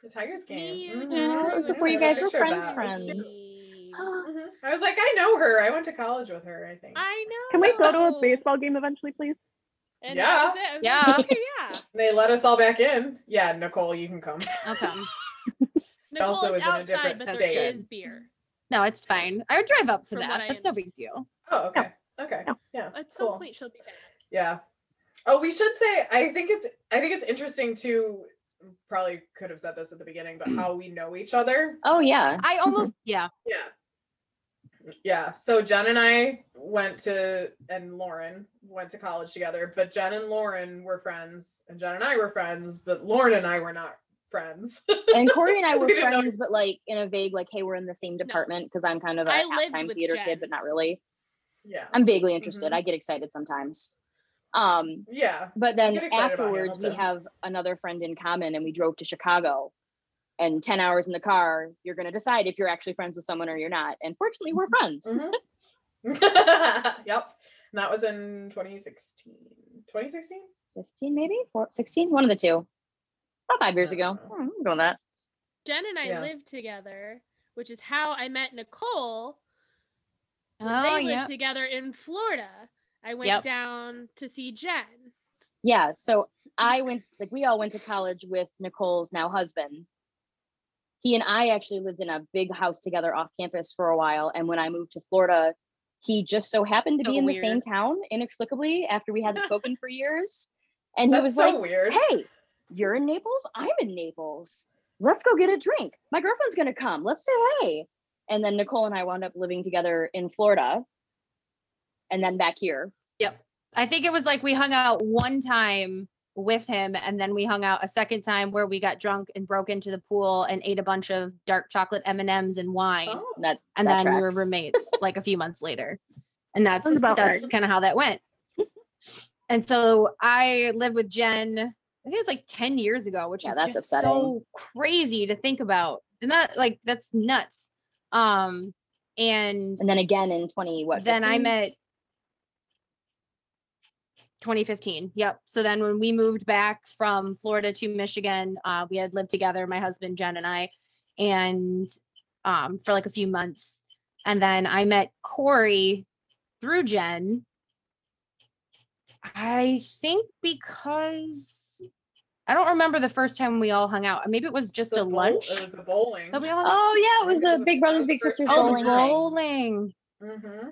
The Tigers game. Me, you, Mhm. Jennifer, that was before you guys were Picture friends. It was friends. Yay. *gasps* Mhm. I was like, I know her. I went to college with her, I think. I know. Can we go to a baseball game eventually, please? And Yeah. that was it. I was Yeah. like, okay, yeah. *laughs* They let us all back in. Yeah, Nicole, you can come. I'll come. *laughs* *laughs* Nicole, Also it's is in a different but state. is beer. No, it's fine. I would drive up for From that. I That's no big deal. Oh, okay. Okay. No. Yeah. At some cool. point, she'll be back. Yeah. Oh, we should say I think it's I think it's interesting to probably could have said this at the beginning, but *clears throat* how we know each other. Oh yeah. I almost yeah. Yeah. Yeah. So Jen and I went to and Lauren went to college together, but Jen and Lauren were friends, and Jen and I were friends, but Lauren and I were not friends. *laughs* And Corey and I were We didn't know- friends, but like in a vague, like, hey, we're in the same department because I'm kind of a half-time theater Jen. kid, but not really. yeah. I'm vaguely interested. Mhm. I get excited sometimes. Um, Yeah. but then get excited about afterwards we have another friend in common and we drove to Chicago. And 10 hours in the car, you're gonna decide if you're actually friends with someone or you're not. And fortunately, we're friends. Mhm. *laughs* *laughs* yep. And that was in 2016. 2016? 15 maybe? Four, 16? One of the two. About five years ago. Uh, Hmm, I'm doing that. Jen and I Yeah. lived together, which is how I met Nicole. Oh they lived yeah. together in Florida. I went Yep. down to see Jen. Yeah. So I went, like, we all went to college with Nicole's now husband. He and I actually lived in a big house together off campus for a while. And when I moved to Florida, he just so happened to So be in the same town inexplicably after we hadn't *laughs* spoken for years. And he was so like, weird. hey, you're in Naples? I'm in Naples. Let's go get a drink. My girlfriend's going to come. Let's say hey. And then Nicole and I wound up living together in Florida and then back here. Yep. I think it was like we hung out one time with him and then we hung out a second time where we got drunk and broke into the pool and ate a bunch of dark chocolate M&Ms and wine. Oh. That, and that then we were roommates *laughs* like a few months later. And that's Sounds that's right. kind of how that went. *laughs* and so I lived with Jen, I think it was like 10 years ago, which Yeah, is that's just upsetting. so crazy to think about. And that like that's nuts. Um and And then again in 20, what? then I met 2015. Yep. So then when we moved back from Florida to Michigan, uh, we had lived together, my husband Jen and I, and um, for like a few months. And then I met Corey through Jen. I think because I don't remember the first time we all hung out. Maybe it was just The a bowl- lunch It was the bowling. that we all. Oh yeah, it was think it was the Big Brothers Big Sisters. Oh, the bowling night. bowling. Mm-hmm.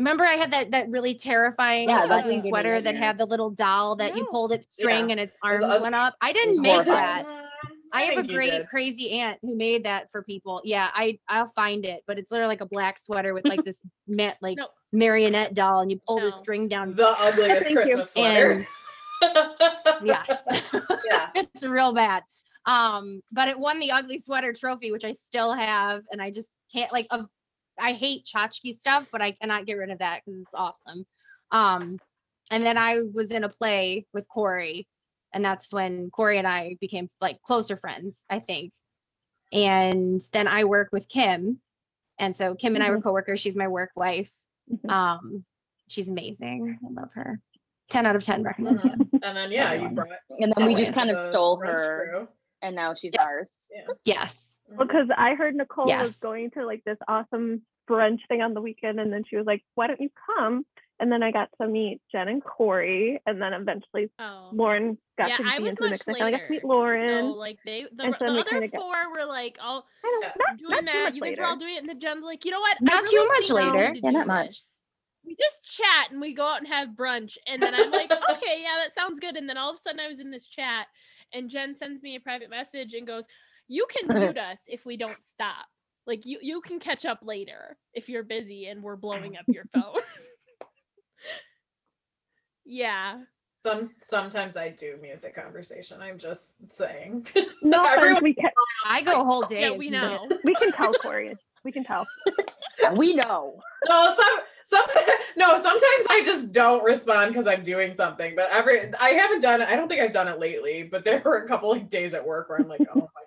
Remember I had that that really terrifying Yeah, ugly gave sweater that had the little doll that you pulled its string Yeah. and its It arms ugly. went up. I didn't make horrifying. that. *laughs* I have a great crazy aunt who made that for people. Yeah, I I'll find it, but it's literally like a black sweater with like *laughs* this ma- like No. marionette doll, and you pull the string down. The ugliest Thank you. Christmas sweater. *laughs* yes, yeah. it's real bad. Um, but it won the ugly sweater trophy, which I still have, and I just can't like. Of, I hate tchotchke stuff, but I cannot get rid of that because it's awesome. Um, and then I was in a play with Corey, and that's when Corey and I became like closer friends, I think. And then I work with Kim, and so Kim and I were coworkers. She's my work wife. Mhm. Um, she's amazing. I love her. Ten out of ten. Recommend Kim. Mhm. And then yeah, you brought And then we just kind of stole her crew. and now she's Yep. ours. Yeah. Yes. Well, because I heard Nicole Yes. was going to like this awesome brunch thing on the weekend, and then she was like, "Why don't you come?" And then I got to meet Jen and Corey, and then eventually Oh. Lauren got yeah, to be I was into the much mix. and I finally got to meet. Lauren. So like they the, And the other kinda got- four were like all don't, doing not that. You guys later. were all doing it, and then Jen's like, you know what? I Not too much later. need to Yeah, not much. this. We just chat and we go out and have brunch, and then I'm like, okay, yeah, that sounds good. And then all of a sudden, I was in this chat, and Jen sends me a private message and goes, "You can *laughs* mute us if we don't stop. Like you, you can catch up later if you're busy and we're blowing up your phone." *laughs* yeah, Some sometimes I do mute the conversation. I'm just saying. *laughs* No Everyone- we can I go a whole day. yeah, we know. we can tell Corey. We can tell. we know. no, some sometimes no, sometimes I just don't respond because I'm doing something. But every I haven't done it. I don't think I've done it lately. But there were a couple like days at work where I'm like, oh my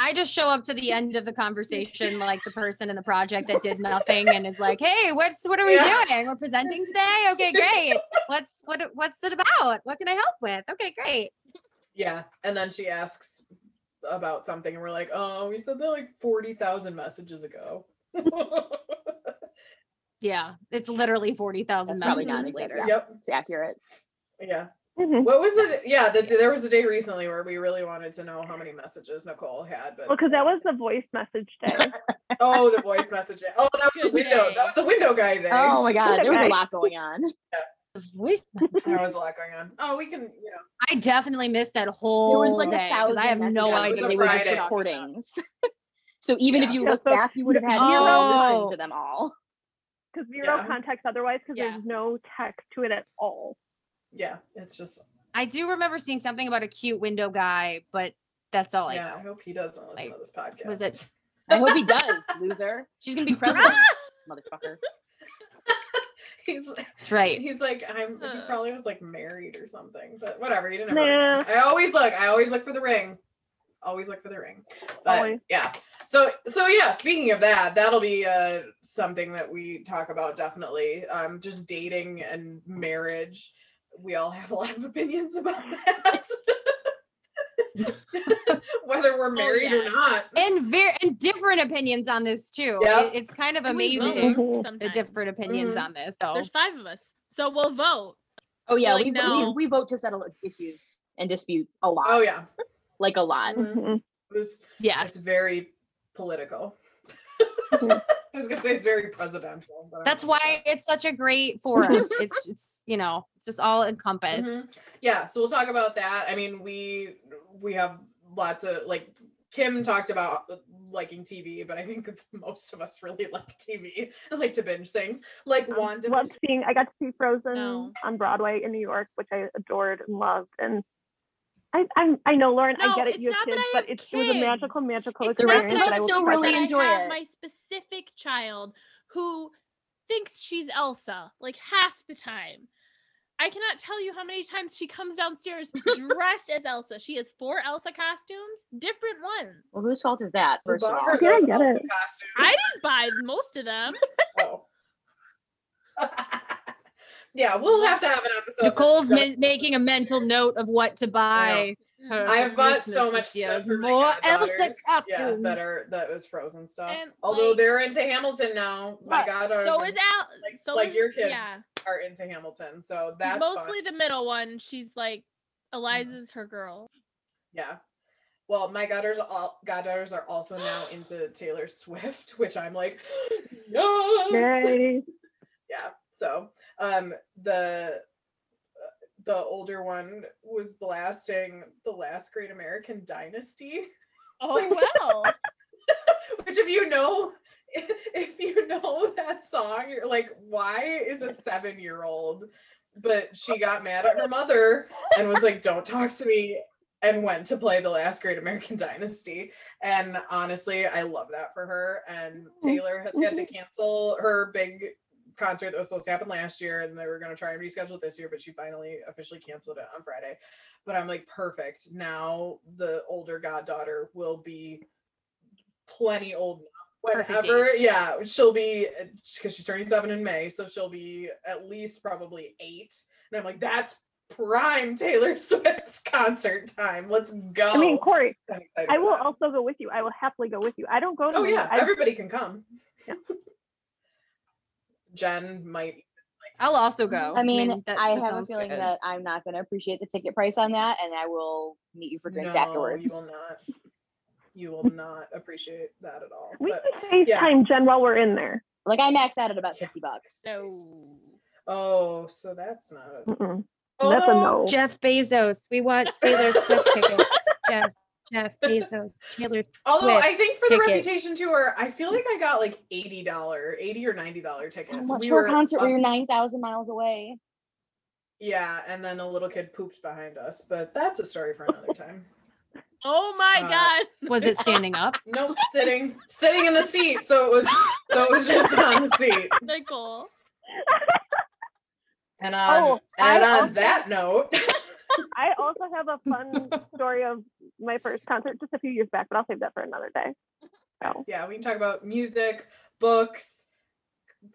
I just show up to the end of the conversation like the person in the project that did nothing and is like, "Hey, what's what are we Yeah. doing? We're presenting today. Okay, great. What's what what's it about? What can I help with? Okay, great. Yeah. And then she asks about something, and we're like, oh, we said that like 40,000 messages ago. *laughs* Yeah, it's literally forty thousand That's probably messages not later. Yeah. Yep. It's accurate. Yeah. Mhm. What was the yeah? The, there was a day recently where we really wanted to know how many messages Nicole had, but Well, because that was the voice message day. *laughs* oh, the voice message. day. Oh, that was the window. That was the window guy day. Oh my god, there was a lot going on. The voice. *laughs* there was a lot going on. Oh, we can, you know, I definitely missed that whole There was like day a 'cause thousand I have no messages. messages, It They were just recordings. *laughs* so even Yeah. if you Yeah, look so back, you would have had to Oh. listen to them all. Because zero Yeah. context otherwise, because Yeah. there's no text to it at all. Yeah, it's just I do remember seeing something about a cute window guy, but that's all I yeah. I know. hope he doesn't listen Like, to this podcast. Was it? *laughs* I hope he does, loser. She's gonna be president, *laughs* motherfucker. *laughs* He's That's right. he's like I'm. He probably was like married or something, but whatever. He didn't. Nah. Have. I always look. I always look for the ring. Always look for the ring. But Always. yeah. So so yeah. Speaking of that, that'll be uh something that we talk about definitely. Um, just dating and marriage. We all have a lot of opinions about *laughs* that. *laughs* Whether we're married yeah. or not. And very and different opinions on this too. Yep. It- it's kind of amazing Mhm. the sometimes. different opinions Mhm. on this. So There's five of us, so we'll vote. Oh yeah, Like, we, no. we we vote to settle issues and disputes a lot. Oh yeah. like a lot. Mhm. Mhm. It was yeah, it's very political. Mhm. *laughs* I was gonna say it's very presidential. but that's don't know why it's such a great forum. it's it's you know it's just all encompassed. Mhm. Yeah, so we'll talk about that. I mean, we we have lots of like Kim talked about liking TV, but I think that *laughs* most of us really like TV. I *laughs* like to binge things, like Wanda. Loved seeing. I got to see Frozen No. on Broadway in New York, which I adored and loved. And I, I'm, I know, Lauren. No, I get it. You have kids, I but have it's, it was a magical, magical It's The not experience. that that I I still really that enjoy it. My specific child who thinks she's Elsa like half the time. I cannot tell you how many times she comes downstairs dressed as Elsa. She has four Elsa costumes, different ones. Well, whose fault is that? First of all, her I get Elsa it. costumes? I didn't buy most of them. Oh. *laughs* yeah, we'll have to have an episode. Nicole's ma- making a mental note of what to buy. Her I have for bought so much this stuff for More Elsa goddaughters. Yeah, costumes. that are that was Frozen stuff. And, Although like- they're into Hamilton now. My God, goddaughters So are- is Al. like, so like is- your kids Yeah, are into Hamilton, so that's mostly fun. the middle one. She's like Eliza's her girl. Yeah. Well, my goddaughters all goddaughters are also now *gasps* into Taylor Swift, which I'm like, yes. *gasps* Yay. *gasps* Yeah. So, um, the the older one was blasting the last Great American Dynasty, *laughs* Oh *laughs* well. which if you know, *laughs* if you know that song, you're like, why is a seven year old? But she got mad at her mother and was like, "Don't talk to me." And went to play the last Great American Dynasty. And honestly, I love that for her. And mm-hmm. Taylor has had to cancel her big concert that was supposed to happen last year and they were going to try and reschedule it this year, but she finally officially canceled it on Friday. But I'm like, perfect. Now the older goddaughter will be plenty old Whenever, yeah, she'll be because she's turning seven in May, so she'll be at least probably eight. And I'm like, that's prime Taylor *laughs* Swift concert time. Let's go. I mean, Corey, I will also go with you. I will happily go with you. I don't go to. Oh yeah, I, everybody can come. Yeah. Jen might. I'll also mm-hmm. go. I mean, that- I that have a feeling good. that I'm not going to appreciate the ticket price on that, and I will meet you for drinks no, afterwards. You will not. You will not appreciate that at all. we But can FaceTime yeah. Jen while we're in there. Like I maxed out at about fifty bucks. No. oh, so that's not. A, Mm-mm. That's a Oh, no. Jeff Bezos. We want Taylor Swift tickets. *laughs* Jeff Jeff Bezos. Taylor *laughs* Although Swift I think for the tickets. Reputation tour, I feel like I got like eighty dollar, eighty or ninety dollar tickets. So much We for were a concert where you're nine thousand miles away. Yeah, and then a little kid poops behind us, but that's a story for another time. *laughs* Oh my Uh, god. was it standing up? *laughs* Nope, sitting, sitting in the seat. So it was, so it was just on the seat. Nicole. And on, Oh, and I on also- that note, I also have a fun story of my first concert just a few years back, but I'll save that for another day. So yeah, we can talk about music, books,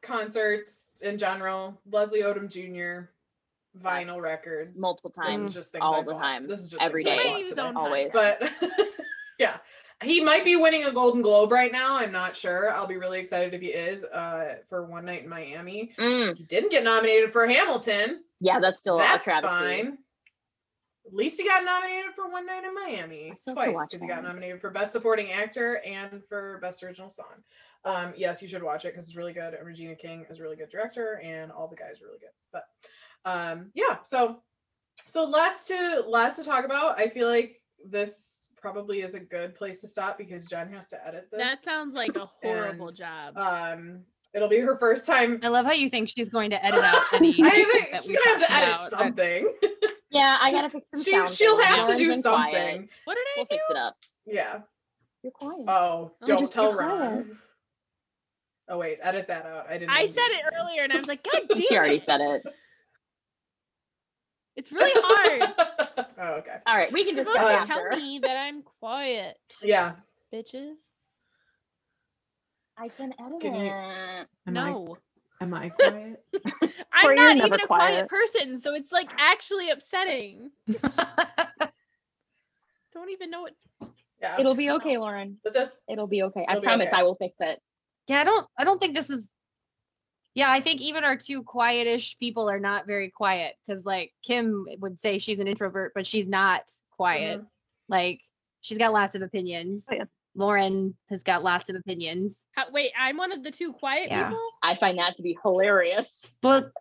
concerts in general. Leslie Odom Jr. vinyl Yes. records, Multiple This is times, just all I the bought. time, This is just every day, things I day, bought Use today. own always. But *laughs* yeah, he might be winning a Golden Globe right now. I'm not sure. I'll be really excited if he is. Uh, for One Night in Miami, Mm, he didn't get nominated for Hamilton. yeah, that's still a That's travesty. fine. At least he got nominated for One Night in Miami I still have to twice because he got nominated for Best Supporting Actor and for Best Original Song. Um, yes, you should watch it because it's really good. And Regina King is a really good director, and all the guys are really good. But um, yeah, so so lots to lots to talk about. I feel like this probably is a good place to stop because Jen has to edit this. That sounds like a *laughs* horrible and, job. Um, it'll be her first time. I love how you think she's going to edit out *laughs* any. I think that she's gonna have to edit about. Something. *laughs* Yeah, I gotta fix some she sound she'll things. have to do been quiet. something. what did I We'll do? fix it up. Yeah. You're quiet. Oh, Oh, don't just tell be quiet. Ron. Oh wait, edit that out. I didn't. I said it said. earlier and I was like, *laughs* God damn she already said it. It's really hard. *laughs* oh, okay. All right, we can You're discuss after. tell me that I'm quiet, Yeah. bitches. I can edit Can you- it. no. am I quiet? *laughs* I'm not even a quiet quiet. person, so it's like actually upsetting. *laughs* Don't even know what yeah. It'll be okay, Lauren. But this. It'll be okay. I It'll be promise okay. I will fix it. yeah, I don't. I don't think this is. Yeah, I think even our two quietish people are not very quiet because, like, Kim would say she's an introvert, but she's not quiet. Mhm. Like, she's got lots of opinions. Oh, yeah. Lauren has got lots of opinions. how, wait, I'm one of the two quiet Yeah. people? I find that to be hilarious. But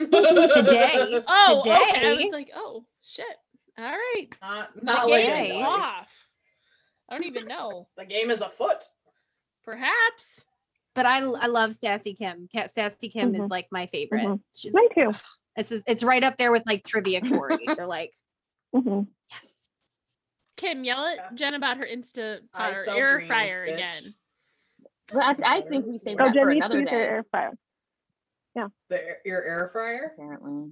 Today. *laughs* Oh, okay. I was like, oh shit. All right. Not, The game Today. is in Today. life. off. I don't even know. *laughs* The game is afoot. Perhaps. but I I love Sassy Kim. Ca- Sassy Kim is Mhm. like my favorite. Mhm. She's Me too. this is it's right up there with like trivia Corey. *laughs* They're like hmm Kim, yell at Yeah. Jen about her Insta I or air dreams, fryer bitch. again. But I, I think we saved Oh, that for Jen needs another to use her day. air fryer. The your air fryer. Apparently.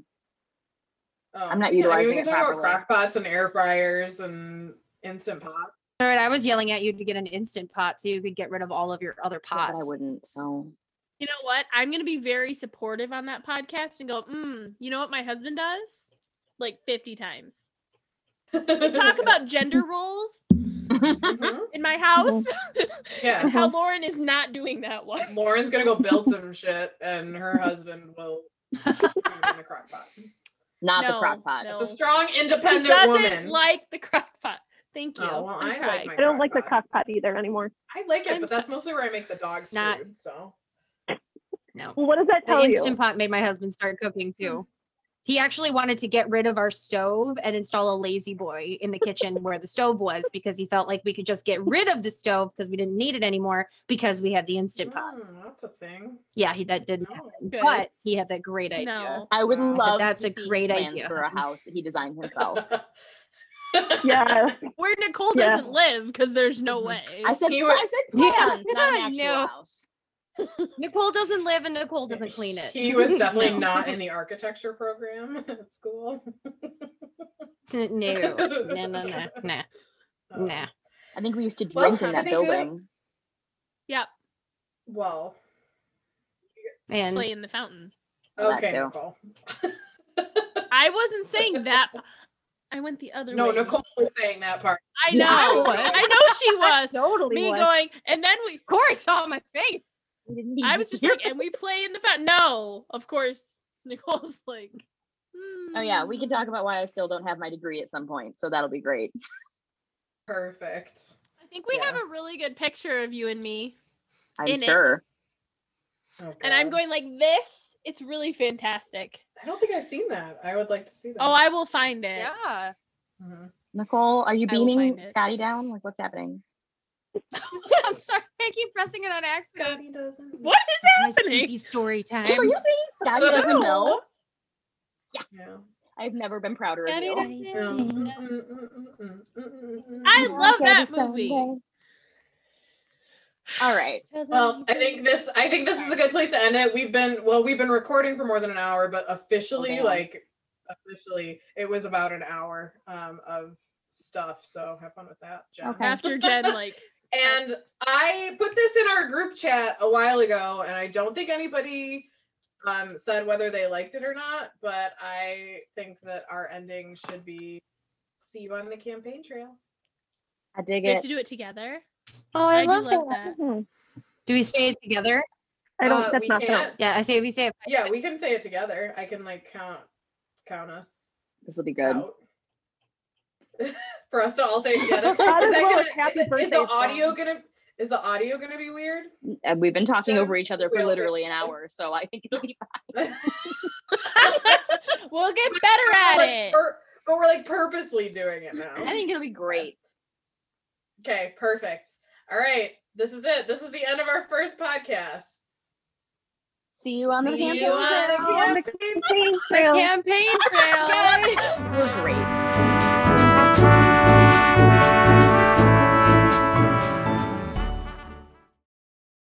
Oh, I'm not yeah, I mean, utilizing we it can talk about properly. crock pots and air fryers and instant pots. all right, I was yelling at you to get an instant pot so you could get rid of all of your other Yeah, pots. but I wouldn't. So You know what? I'm gonna be very supportive on that podcast and go, mm, you know what my husband does? Like 50 times. *laughs* Talk about gender roles Mhm. in my house *laughs* Yeah. and how Lauren is not doing that one. *laughs* Lauren's gonna go build some shit, and her husband will do in the crock pot. not the No, crock pot. no. It's a strong, He independent doesn't woman. like the crock pot. Thank you. Oh, well, I'm like I don't like the Crock-pot. either anymore. I like it, I'm but so- that's mostly where I make the dog's Not- food. So no. Well, what does that The tell you? instant pot made my husband start cooking too. He actually wanted to get rid of our stove and install a lazy boy in the kitchen where the stove was because he felt like we could just get rid of the stove because we didn't need it anymore because we had the instant pot. Mm, that's a thing. Yeah, he that didn't No. happen. Good. But he had that great idea. No. I would Wow. I said, love "That's to a see great plans idea." for a house that he designed himself. *laughs* Yeah. Where Nicole Yeah. doesn't live because there's no Mhm. way. I said, He pla- was- I said Yeah, plans, not an *laughs* actual no. house. Nicole doesn't live and Nicole doesn't clean it. He was definitely No. *laughs* not in the architecture program *laughs* at school. *laughs* no, no, no, no, no, Um, nah. I think we used to Well, drink in that think, building. Yep. Well, And Play in the fountain. Okay. Nicole. I wasn't saying that. I went the other No, way. No, Nicole was saying that part. I know. Yeah, I was. I know she was. totally Me was. going, and then we. Corey saw my face. We didn't need I was just like, and we play in the fountain. No, of course. *laughs* Nicole's like. oh yeah, we "Hmm." can talk about why I still don't have my degree at some point, so that'll be great. *laughs* Perfect. I think we have a really good picture of you and me, I'm In it. sure. Oh, and I'm going like this. It's really fantastic. I don't think I've seen that. I would like to see that. Oh, I will find it. Yeah. Mhm. Nicole, are you beaming. Scotty down? Like what's happening? *laughs* I'm sorry. I keep pressing it on accident. Scotty doesn't. What is My happening? story time. Are you saying Scotty doesn't know? Oh. Yeah. I've never been prouder of you. doesn't know. Mm, mm, mm, I love that movie. All right. Well, I think this I think this is a good place to end it. We've been well, we've been recording for more than an hour, but officially, damn. like officially, it was about an hour um, of stuff. So have fun with that, Jen. Okay. After Jen, like, And cuts. I put this in our group chat a while ago, and I don't think anybody um, said whether they liked it or not. But I think that our ending should be see you on the campaign trail. I dig it. we have to do it together. Oh, I, I, do love like that. that. Do we say it together? I don't uh, that's we not can't. Yeah, I say we say it. Yeah, we can say it together. I can like count count us This will be good. *laughs* out. for us to all say together. *laughs* Is, is that what gonna, is, it- is the audio from. gonna is the audio gonna be weird? And we've been talking Jen, over each other for literally an hour, so I think it'll be *laughs* *laughs* we'll get better at Like, it. pur- but we're like purposely doing it now. I think it'll be great. Okay, perfect. All right, this is it. This is the end of our first podcast. See you on the See camping you on the trail. On the camping campaign The trail. campaign trail. We're great.